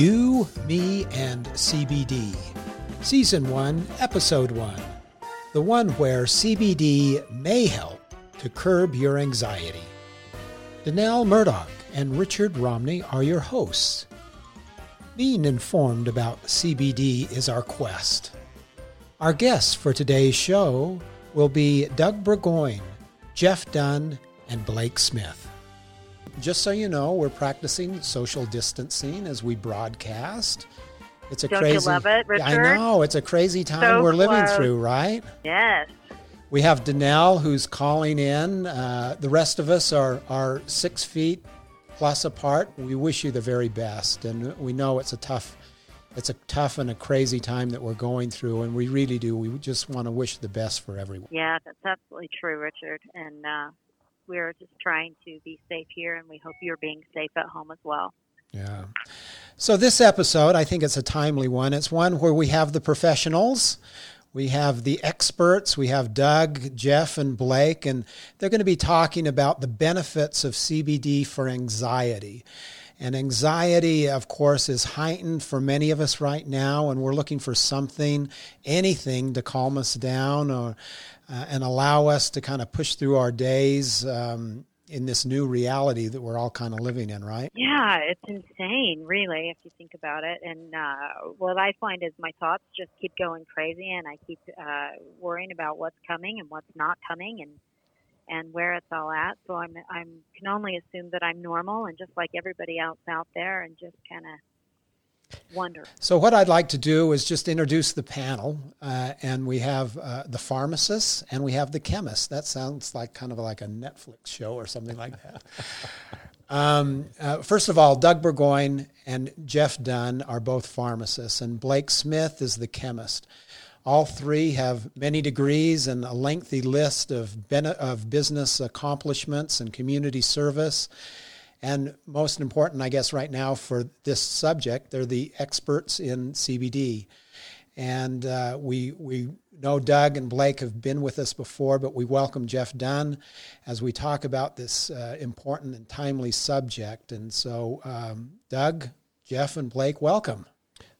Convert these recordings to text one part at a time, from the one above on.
You, Me, and CBD. Season 1, Episode 1. The one where CBD may help to curb your anxiety. Danelle Murdoch and Richard Romney are your hosts. Being informed about CBD is our quest. Our guests for today's show will be Doug Burgoyne, Jeff Dunn, and Blake Smith. Just so you know, we're practicing social distancing as we broadcast. It's a Don't crazy. you love it, Richard? I know it's a crazy time So we're living close. through, right? Yes. We have Danelle who's calling in. Uh, the rest of us are are six feet plus apart. We wish you the very best, and we know it's a tough, it's a tough and a crazy time that we're going through, and we really do. We just want to wish the best for everyone. Yeah, that's absolutely true, Richard. And uh, we're just trying to be safe here, and we hope you're being safe at home as well. Yeah. So this episode, I think it's a timely one. It's one where we have the professionals, we have the experts, we have Doug, Jeff, and Blake, and they're going to be talking about the benefits of CBD for anxiety. And anxiety, of course, is heightened for many of us right now, and we're looking for something, anything to calm us down or uh, and allow us to kind of push through our days um, in this new reality that we're all kind of living in, right? Yeah, it's insane, really, if you think about it. And uh, what I find is my thoughts just keep going crazy, and I keep uh, worrying about what's coming and what's not coming, and and where it's all at. So I'm I'm can only assume that I'm normal and just like everybody else out there, and just kind of wonder. So, what I'd like to do is just introduce the panel, uh, and we have uh, the pharmacist and we have the chemist. That sounds like kind of like a Netflix show or something like that. um, uh, first of all, Doug Burgoyne and Jeff Dunn are both pharmacists, and Blake Smith is the chemist. All three have many degrees and a lengthy list of, bene- of business accomplishments and community service. And most important, I guess, right now for this subject, they're the experts in CBD. And uh, we, we know Doug and Blake have been with us before, but we welcome Jeff Dunn as we talk about this uh, important and timely subject. And so, um, Doug, Jeff, and Blake, welcome.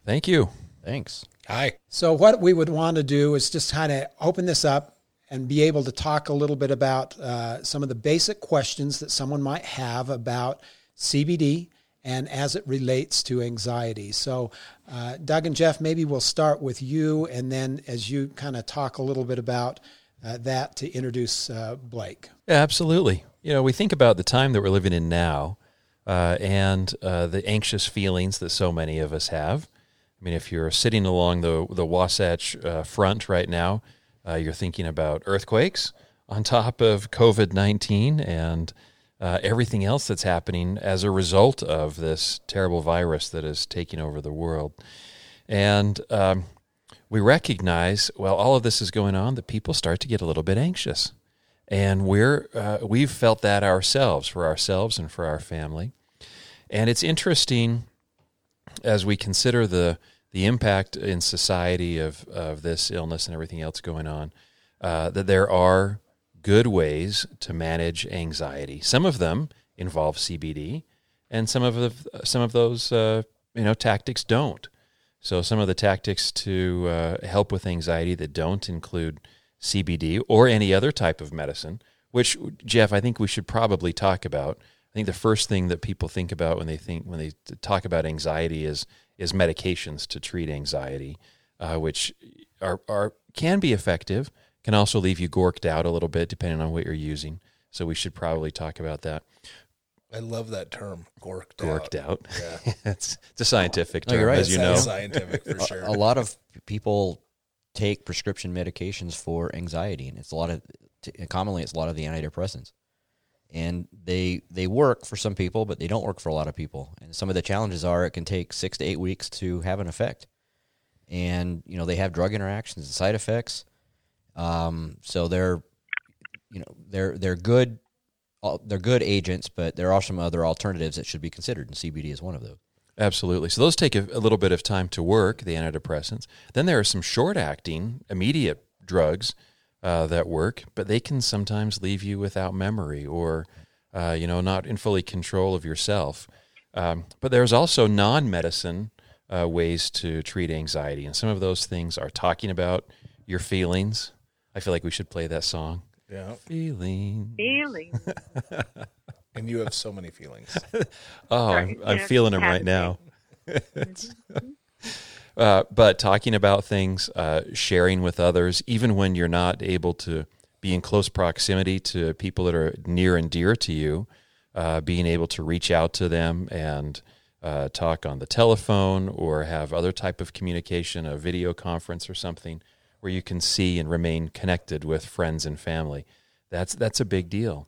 Thank you. Thanks. Hi. So, what we would want to do is just kind of open this up and be able to talk a little bit about uh, some of the basic questions that someone might have about CBD and as it relates to anxiety. So, uh, Doug and Jeff, maybe we'll start with you, and then as you kind of talk a little bit about uh, that to introduce uh, Blake. Yeah, absolutely. You know, we think about the time that we're living in now uh, and uh, the anxious feelings that so many of us have. I mean, if you're sitting along the, the Wasatch front right now, uh, you're thinking about earthquakes on top of COVID 19 and uh, everything else that's happening as a result of this terrible virus that is taking over the world. And um, we recognize, well, all of this is going on, that people start to get a little bit anxious. And we're, uh, we've felt that ourselves, for ourselves and for our family. And it's interesting as we consider the, the impact in society of, of this illness and everything else going on, uh, that there are good ways to manage anxiety. Some of them involve CBD, and some of the, some of those uh, you know tactics don't. So some of the tactics to uh, help with anxiety that don't include CBD or any other type of medicine, which Jeff, I think we should probably talk about. I think the first thing that people think about when they think when they talk about anxiety is is medications to treat anxiety, uh, which are are can be effective, can also leave you gorked out a little bit depending on what you're using. So we should probably talk about that. I love that term, gorked, Gorked out. out. Yeah. it's, it's a scientific term, you're right. as you know. scientific for A- sure. A, lot of people take prescription medications for anxiety, and it's a lot of commonly it's a lot of the antidepressants, and they they work for some people, but they don't work for a lot of people. And some of the challenges are it can take six to eight weeks to have an effect, and you know they have drug interactions and side effects. Um, so they're you know they're they're good they're good agents, but there are some other alternatives that should be considered, and CBD is one of those. Absolutely. So those take a, a little bit of time to work, the antidepressants. Then there are some short acting, immediate drugs uh, that work, but they can sometimes leave you without memory or, uh, you know, not in fully control of yourself. Um, but there's also non-medicine uh, ways to treat anxiety, and some of those things are talking about your feelings. I feel like we should play that song. Yeah. Feeling. Feeling. And you have so many feelings. Oh, Right, I'm, I'm feeling them right now. uh, but talking about things, uh, sharing with others, even when you're not able to be in close proximity to people that are near and dear to you, uh, being able to reach out to them and uh, talk on the telephone or have other type of communication, a video conference or something, where you can see and remain connected with friends and family. That's that's a big deal.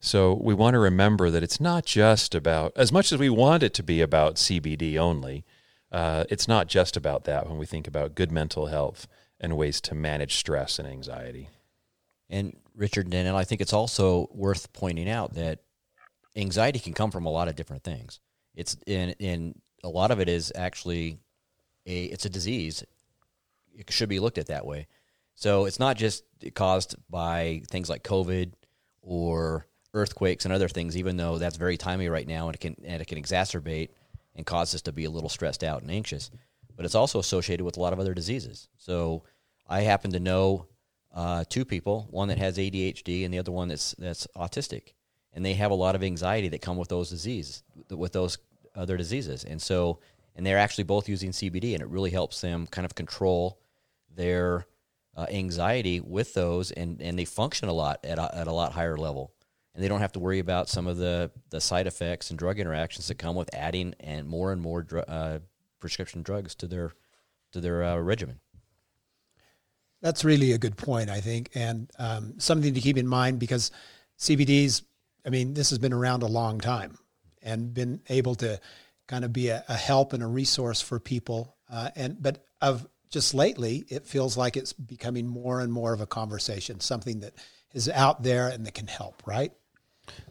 So we want to remember that it's not just about, as much as we want it to be about CBD only, uh, it's not just about that when we think about good mental health and ways to manage stress and anxiety. And Richard and I think it's also worth pointing out that anxiety can come from a lot of different things. It's in in a lot of it is actually a it's a disease. It should be looked at that way. So it's not just caused by things like COVID or earthquakes and other things, even though that's very timely right now and it can and it can exacerbate and cause us to be a little stressed out and anxious. But it's also associated with a lot of other diseases. So I happen to know uh, two people, one that has ADHD and the other one that's that's autistic, and they have a lot of anxiety that come with those diseases, with those other diseases, and so and they're actually both using CBD, and it really helps them kind of control their uh, anxiety with those, and and they function a lot at a, at a lot higher level, and they don't have to worry about some of the the side effects and drug interactions that come with adding and more and more dr- uh, prescription drugs to their to their uh, regimen. That's really a good point, I think, and um, something to keep in mind because CBDs, I mean, this has been around a long time and been able to kind of be a, a help and a resource for people. Uh, and but of just lately, it feels like it's becoming more and more of a conversation, something that is out there and that can help, right?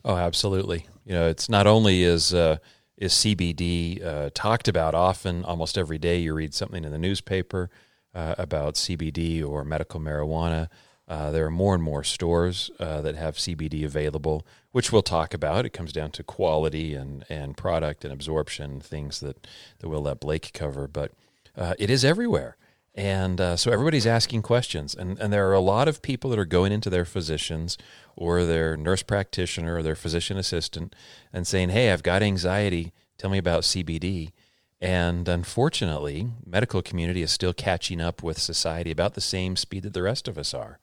Oh, absolutely. You know, it's not only is uh, is CBD uh, talked about often, almost every day you read something in the newspaper uh, about CBD or medical marijuana. Uh, there are more and more stores uh, that have CBD available, which we'll talk about. It comes down to quality and, and product and absorption, things that, that we'll let Blake cover. But uh, it is everywhere. And uh, so everybody's asking questions. And, and there are a lot of people that are going into their physicians or their nurse practitioner or their physician assistant and saying, Hey, I've got anxiety. Tell me about CBD. And unfortunately, medical community is still catching up with society about the same speed that the rest of us are.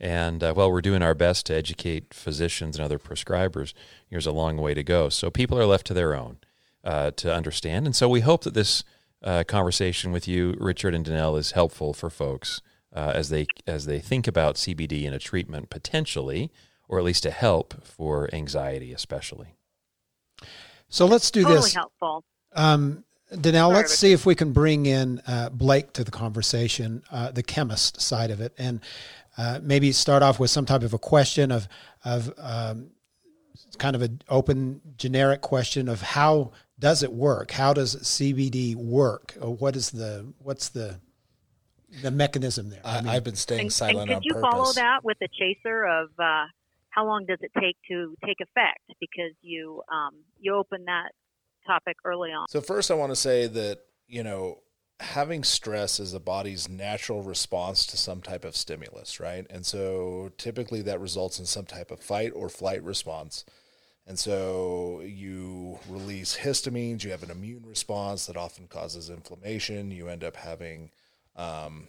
And uh, while we're doing our best to educate physicians and other prescribers, there's a long way to go. So people are left to their own uh, to understand. And so we hope that this uh, conversation with you, Richard and Danelle, is helpful for folks uh, as they as they think about CBD in a treatment potentially, or at least a help for anxiety, especially. So let's do totally this. helpful. Um, Danelle, Sorry, let's Richard. see if we can bring in uh, Blake to the conversation, uh, the chemist side of it, and uh, maybe start off with some type of a question of of um, kind of an open, generic question of how does it work? How does CBD work? Or what is the what's the the mechanism there? I, mean, I've been staying And, and silent could on you purpose. follow that with the chaser of uh, how long does it take to take effect? Because you um, you opened that topic early on. So first, I want to say that you know having stress is the body's natural response to some type of stimulus, right? And so typically that results in some type of fight or flight response. And so you release histamines, you have an immune response that often causes inflammation. You end up having um,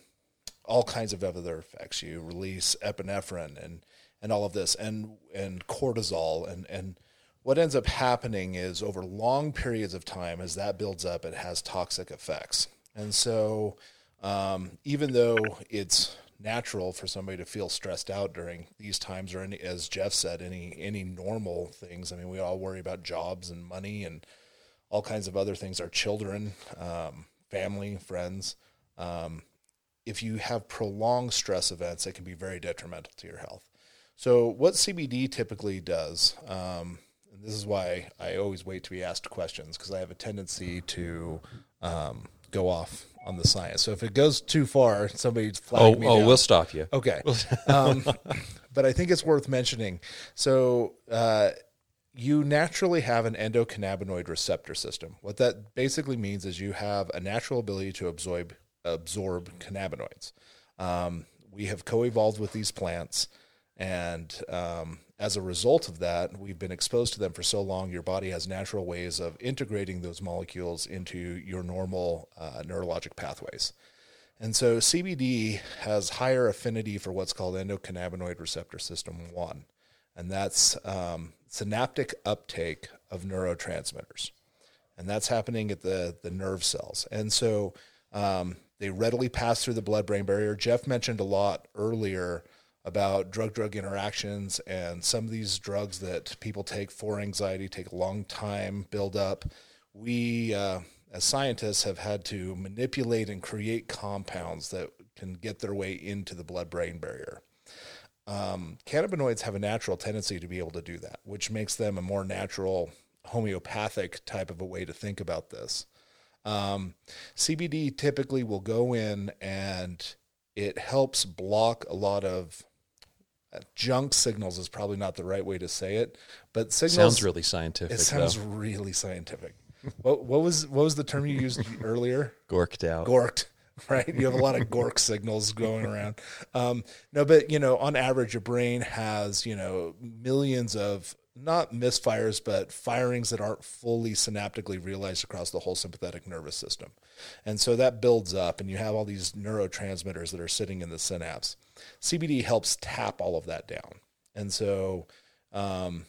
all kinds of other effects. You release epinephrine and and all of this and and cortisol and and what ends up happening is over long periods of time as that builds up it has toxic effects and so um, even though it's natural for somebody to feel stressed out during these times or any as jeff said any any normal things i mean we all worry about jobs and money and all kinds of other things our children um, family friends um, if you have prolonged stress events, it can be very detrimental to your health. So, what CBD typically does, um, and this is why I always wait to be asked questions because I have a tendency to um, go off on the science. So, if it goes too far, somebody's Oh, me oh, down. we'll stop you. Okay. Um, but I think it's worth mentioning. So, uh, you naturally have an endocannabinoid receptor system. What that basically means is you have a natural ability to absorb absorb cannabinoids. Um, we have co-evolved with these plants, and um, as a result of that, we've been exposed to them for so long. Your body has natural ways of integrating those molecules into your normal uh, neurologic pathways. And so CBD has higher affinity for what's called endocannabinoid receptor system 1, and that's um, synaptic uptake of neurotransmitters. And that's happening at the, the nerve cells. And so um, they readily pass through the blood brain barrier. Jeff mentioned a lot earlier about drug drug interactions and some of these drugs that people take for anxiety take a long time build up. We, uh, as scientists, have had to manipulate and create compounds that can get their way into the blood brain barrier. Um, cannabinoids have a natural tendency to be able to do that, which makes them a more natural homeopathic type of a way to think about this. Um, CBD typically will go in and it helps block a lot of junk signals is probably not the right way to say it, but signals Sounds really scientific. it sounds though. really scientific. what, what was what was the term you used earlier? gorked out. Gorked, right? You have a lot of gork signals going around. Um, no, but you know, on average, your brain has you know millions of not misfires, but firings that aren't fully synaptically realized across the whole sympathetic nervous system, and so that builds up, and you have all these neurotransmitters that are sitting in the synapse. CBD helps tap all of that down, and so. Um,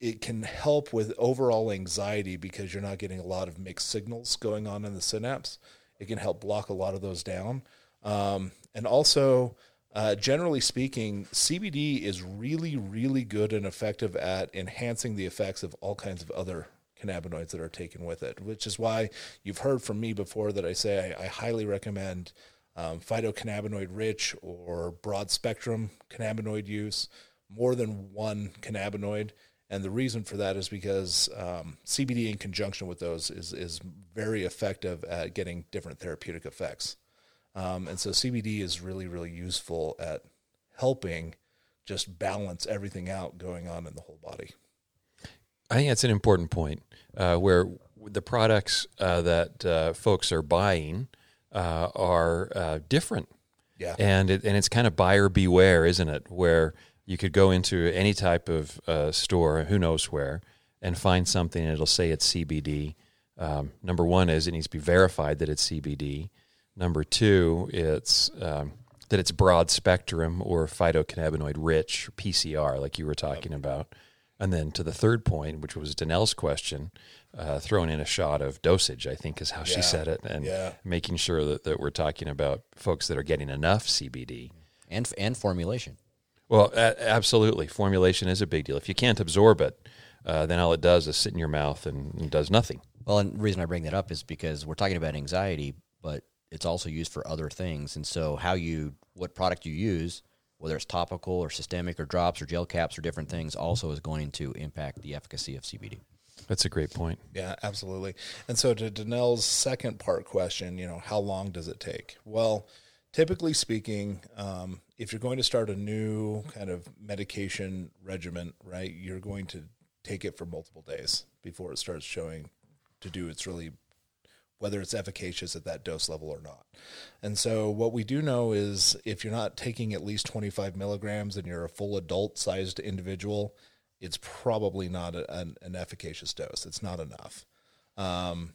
it can help with overall anxiety because you're not getting a lot of mixed signals going on in the synapse. It can help block a lot of those down. Um, and also, uh, generally speaking, CBD is really, really good and effective at enhancing the effects of all kinds of other cannabinoids that are taken with it, which is why you've heard from me before that I say I, I highly recommend um, phytocannabinoid rich or broad spectrum cannabinoid use, more than one cannabinoid. And the reason for that is because um, CBD in conjunction with those is, is very effective at getting different therapeutic effects. Um, and so CBD is really, really useful at helping just balance everything out going on in the whole body. I think that's an important point uh, where the products uh, that uh, folks are buying uh, are uh, different. Yeah. And it, and it's kind of buyer beware, isn't it? Where you could go into any type of uh, store, who knows where, and find something and it'll say it's CBD. Um, number one is it needs to be verified that it's CBD. Number two, it's um, that it's broad spectrum or phytocannabinoid rich, PCR, like you were talking about. And then to the third point, which was Danelle's question, uh, throwing in a shot of dosage, I think is how she said it, and Yeah. making sure that, that we're talking about folks that are getting enough CBD. and and formulation. Well, a- absolutely. Formulation is a big deal. If you can't absorb it, uh, then all it does is sit in your mouth and, and does nothing. Well, and the reason I bring that up is because we're talking about anxiety, but it's also used for other things. And so, how you, what product you use, whether it's topical or systemic or drops or gel caps or different things, also is going to impact the efficacy of CBD. That's a great point. Yeah, absolutely. And so to Danelle's second part question, you know, how long does it take? Well, typically speaking, um, if you're going to start a new kind of medication regimen, right, you're going to take it for multiple days before it starts showing to do its really whether it's efficacious at that dose level or not. And so, what we do know is if you're not taking at least 25 milligrams and you're a full adult sized individual, it's probably not a, an, an efficacious dose. It's not enough. Um,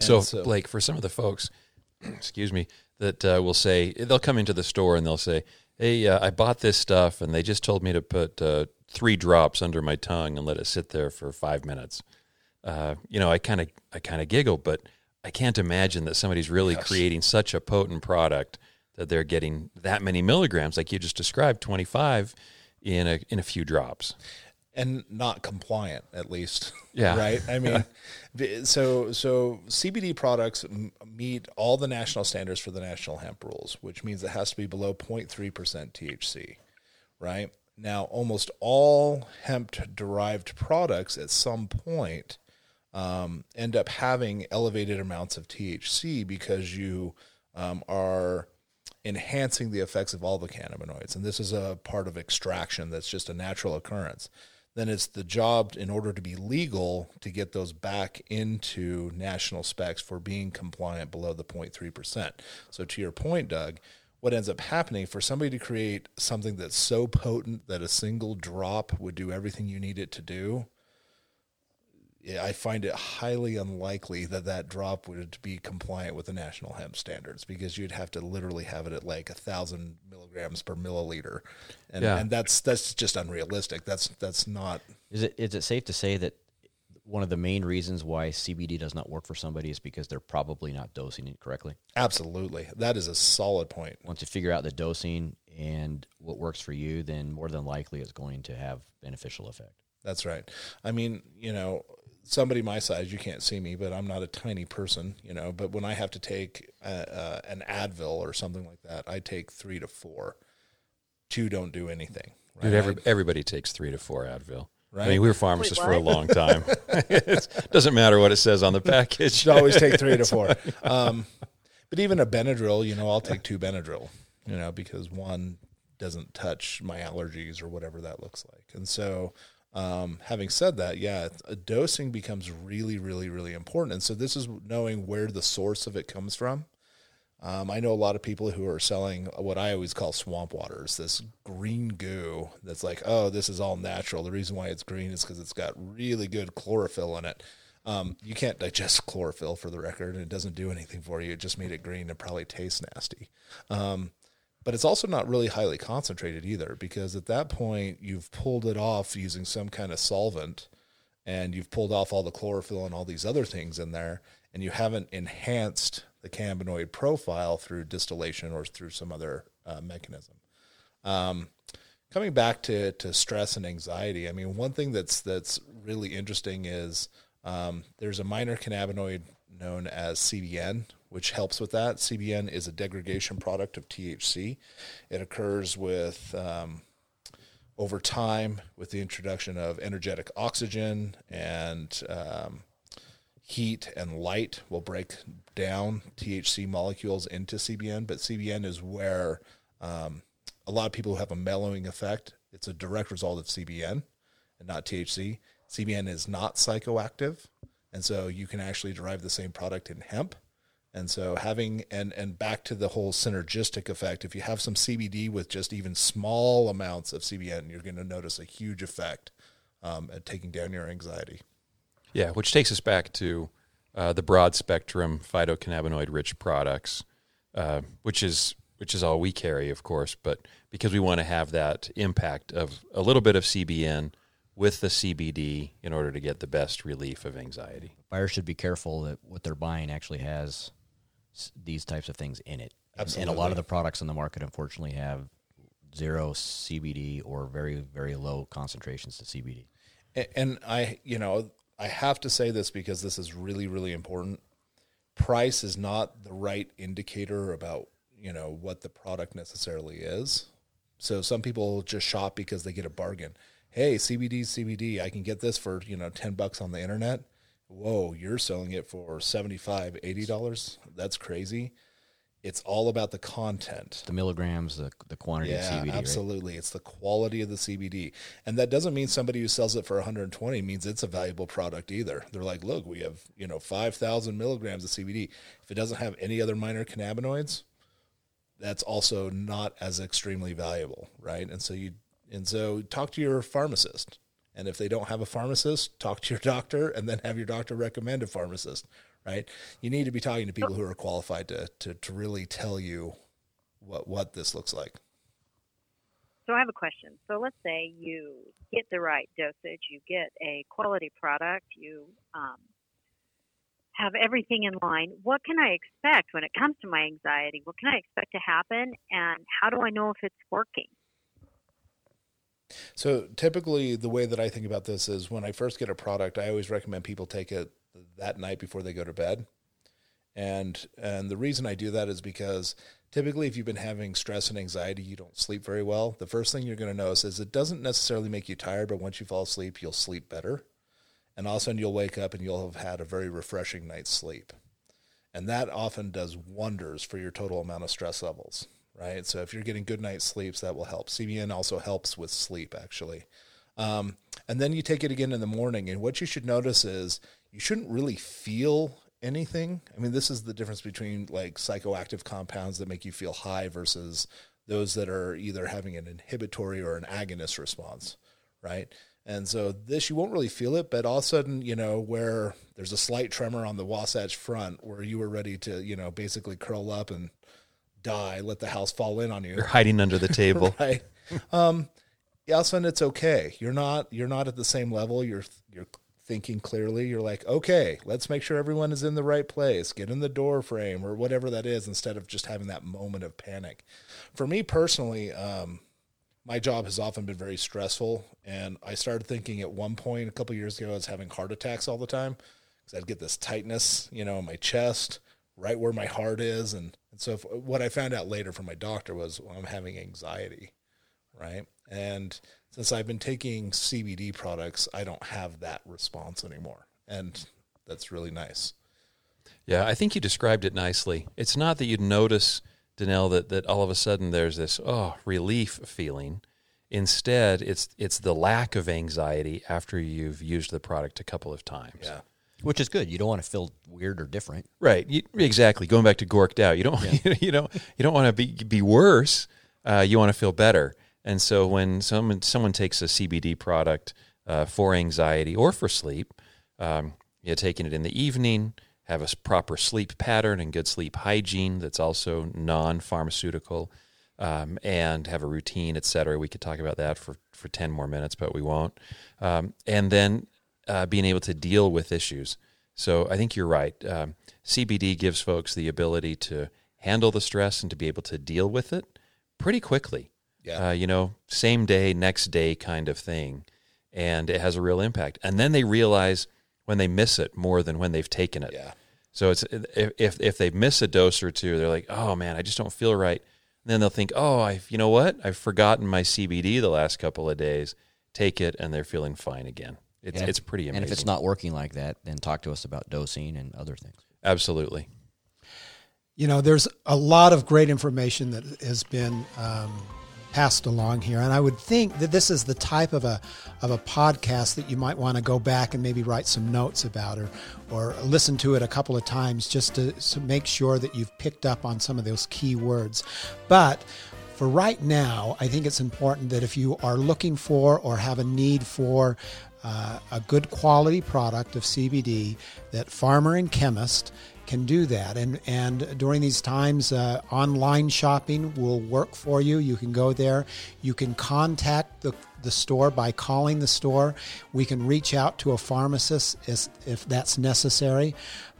and So, Blake, for some of the folks, excuse me, that uh, will say they'll come into the store and they'll say, "Hey, uh, I bought this stuff, and they just told me to put uh, three drops under my tongue and let it sit there for five minutes." Uh, you know, I kind of, I kind of giggle, but I can't imagine that somebody's really creating such a potent product that they're getting that many milligrams, like you just described, twenty five in a in a few drops. and not compliant at least Yeah. right i mean so so cbd products m- meet all the national standards for the national hemp rules which means it has to be below 0.3% thc right now almost all hemp derived products at some point um, end up having elevated amounts of THC because you um, are enhancing the effects of all the cannabinoids. And this is a part of extraction that's just a natural occurrence. then it's the job in order to be legal to get those back into national specs for being compliant below the 0.3%. So to your point, Doug, what ends up happening for somebody to create something that's so potent that a single drop would do everything you need it to do I find it highly unlikely that that drop would be compliant with the national hemp standards because you'd have to literally have it at like a thousand milligrams per milliliter, and Yeah. and that's that's just unrealistic. That's that's not Is it is it safe to say that one of the main reasons why CBD does not work for somebody is because they're probably not dosing it correctly? absolutely. That is a solid point. Once you figure out the dosing and what works for you, then more than likely it's going to have beneficial effect. That's right. I mean, you know, somebody my size, you can't see me, but I'm not a tiny person, you know. But when I have to take uh uh, an Advil or something like that, I take three to four. Two don't do anything. Right? Dude, every, everybody takes three to four Advil. I mean, we were pharmacists Wait, for a long time. it doesn't matter what it says on the package. should always take three to four. Um, but even a Benadryl, you know, I'll take two Benadryl, you know, because one doesn't touch my allergies or whatever that looks like. And so, um, having said that, yeah, dosing becomes really, really, really important. And so this is knowing where the source of it comes from. Um, I know a lot of people who are selling what I always call swamp waters, this green goo that's like, oh, this is all natural. The reason why it's green is because it's got really good chlorophyll in it. Um, you can't digest chlorophyll for the record, and it doesn't do anything for you. It just made it green and probably tastes nasty. Um, but it's also not really highly concentrated either, because at that point you've pulled it off using some kind of solvent, and you've pulled off all the chlorophyll and all these other things in there, and you haven't enhanced the cannabinoid profile through distillation or through some other uh, mechanism. Um, coming back to, to stress and anxiety, I mean, one thing that's that's really interesting is um, there's a minor cannabinoid known as CBN, which helps with that. CBN is a degradation product of THC. It occurs with um, over time with the introduction of energetic oxygen and um, heat and light will break down THC molecules into CBN, but CBN is where um, a lot of people who have a mellowing effect, it's a direct result of CBN and not THC. CBN is not psychoactive, and so you can actually derive the same product in hemp. And so having and and back to the whole synergistic effect, if you have some CBD with just even small amounts of CBN, you're going to notice a huge effect um, at taking down your anxiety. Yeah, which takes us back to uh, the broad spectrum phytocannabinoid rich products, uh, which is which is all we carry, of course. But because we want to have that impact of a little bit of CBN with the CBD in order to get the best relief of anxiety. Buyers should be careful that what they're buying actually has s- these types of things in it. And- And a lot of the products on the market, unfortunately, have zero CBD or very, very low concentrations to CBD. And I, you know, I have to say this because this is really, really important. Price is not the right indicator about, you know, what the product necessarily is. So some people just shop because they get a bargain. Hey, CBD, CBD, I can get this for, you know, 10 bucks on the internet. Whoa, you're selling it for 75 $80. That's crazy. It's all about the content. The milligrams, the, the quantity Yeah, of CBD, right? absolutely. It's the quality of the CBD. And that doesn't mean somebody who sells it for 120 means it's a valuable product either. They're like, look, we have, you know, 5,000 milligrams of CBD. If it doesn't have any other minor cannabinoids, that's also not as extremely valuable, right? And so you, and so talk to your pharmacist. And if they don't have a pharmacist, talk to your doctor and then have your doctor recommend a pharmacist, right? You need to be talking to people who are qualified to, to, to really tell you what, what this looks like. So I have a question. So let's say you get the right dosage, you get a quality product, you um, have everything in line. What can I expect when it comes to my anxiety? What can I expect to happen, and how do I know if it's working? So typically, the way that I think about this is when I first get a product, I always recommend people take it that night before they go to bed. And and the reason I do that is because typically, if you've been having stress and anxiety, you don't sleep very well. The first thing you're going to notice is it doesn't necessarily make you tired, but once you fall asleep, you'll sleep better. And all of a sudden, you'll wake up and you'll have had a very refreshing night's sleep. And that often does wonders for your total amount of stress levels, right? So if you're getting good night's sleeps, that will help. CBN also helps with sleep, actually. Um, and then you take it again in the morning. And what you should notice is you shouldn't really feel anything. I mean, this is the difference between like psychoactive compounds that make you feel high versus those that are either having an inhibitory or an agonist response, right? And so this, you won't really feel it, but all of a sudden, you know, where there's a slight tremor on the Wasatch front where you were ready to, you know, basically curl up and die, let the house fall in on you. You're hiding under the table. right. Um, yeah, all of a sudden it's okay. You're not, you're not at the same level. You're, you're thinking clearly. You're like, okay, let's make sure everyone is in the right place. Get in the door frame or whatever that is instead of just having that moment of panic. For me personally, um, my job has often been very stressful. And I started thinking at one point a couple years ago, I was having heart attacks all the time because I'd get this tightness, you know, in my chest, right where my heart is. And, and so if, what I found out later from my doctor was well, I'm having anxiety, right? And since I've been taking CBD products, I don't have that response anymore. And that's really nice. Yeah, I think you described it nicely. It's not that you'd notice, Danelle, that, that all of a sudden there's this, oh, relief feeling. Instead, it's it's the lack of anxiety after you've used the product a couple of times. Yeah. Which is good. You don't want to feel weird or different. Right. You, exactly. Going back to gorked out, you don't you don't you don't want to be be worse. Uh, you want to feel better. And so when someone someone takes a CBD product uh, for anxiety or for sleep, um, you're taking it in the evening, have a proper sleep pattern and good sleep hygiene that's also non-pharmaceutical, um, and have a routine, etc. We could talk about that for for ten more minutes, but we won't. Um, and then uh, being able to deal with issues. So I think you're right. Um, CBD gives folks the ability to handle the stress and to be able to deal with it pretty quickly. Yeah. Uh, you know, same day, next day kind of thing. And it has a real impact. And then they realize when they miss it more than when they've taken it. Yeah. So it's if if, if they miss a dose or two, they're like, oh man, I just don't feel right. And then they'll think, oh, I you know what? I've forgotten my CBD the last couple of days. Take it, and they're feeling fine again. It's And if- it's pretty amazing. And if it's not working like that, then talk to us about dosing and other things. absolutely. You know, there's a lot of great information that has been um, passed along here, and I would think that this is the type of a of a podcast that you might want to go back and maybe write some notes about, or or listen to it a couple of times just to, to make sure that you've picked up on some of those key words. But for right now, I think it's important that if you are looking for or have a need for uh, a good quality product of CBD, that farmer and chemist can do that. And and during these times, uh, online shopping will work for you. You can go there. You can contact the the store by calling the store. We can reach out to a pharmacist if, if that's necessary.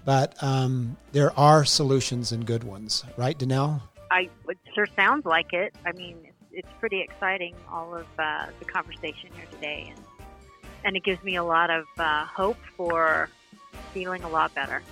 But um, there are solutions and good ones, right, Danelle? I it sure sounds like it. I mean, it's, it's pretty exciting all of uh, the conversation here today, and and it gives me a lot of uh, hope for feeling a lot better.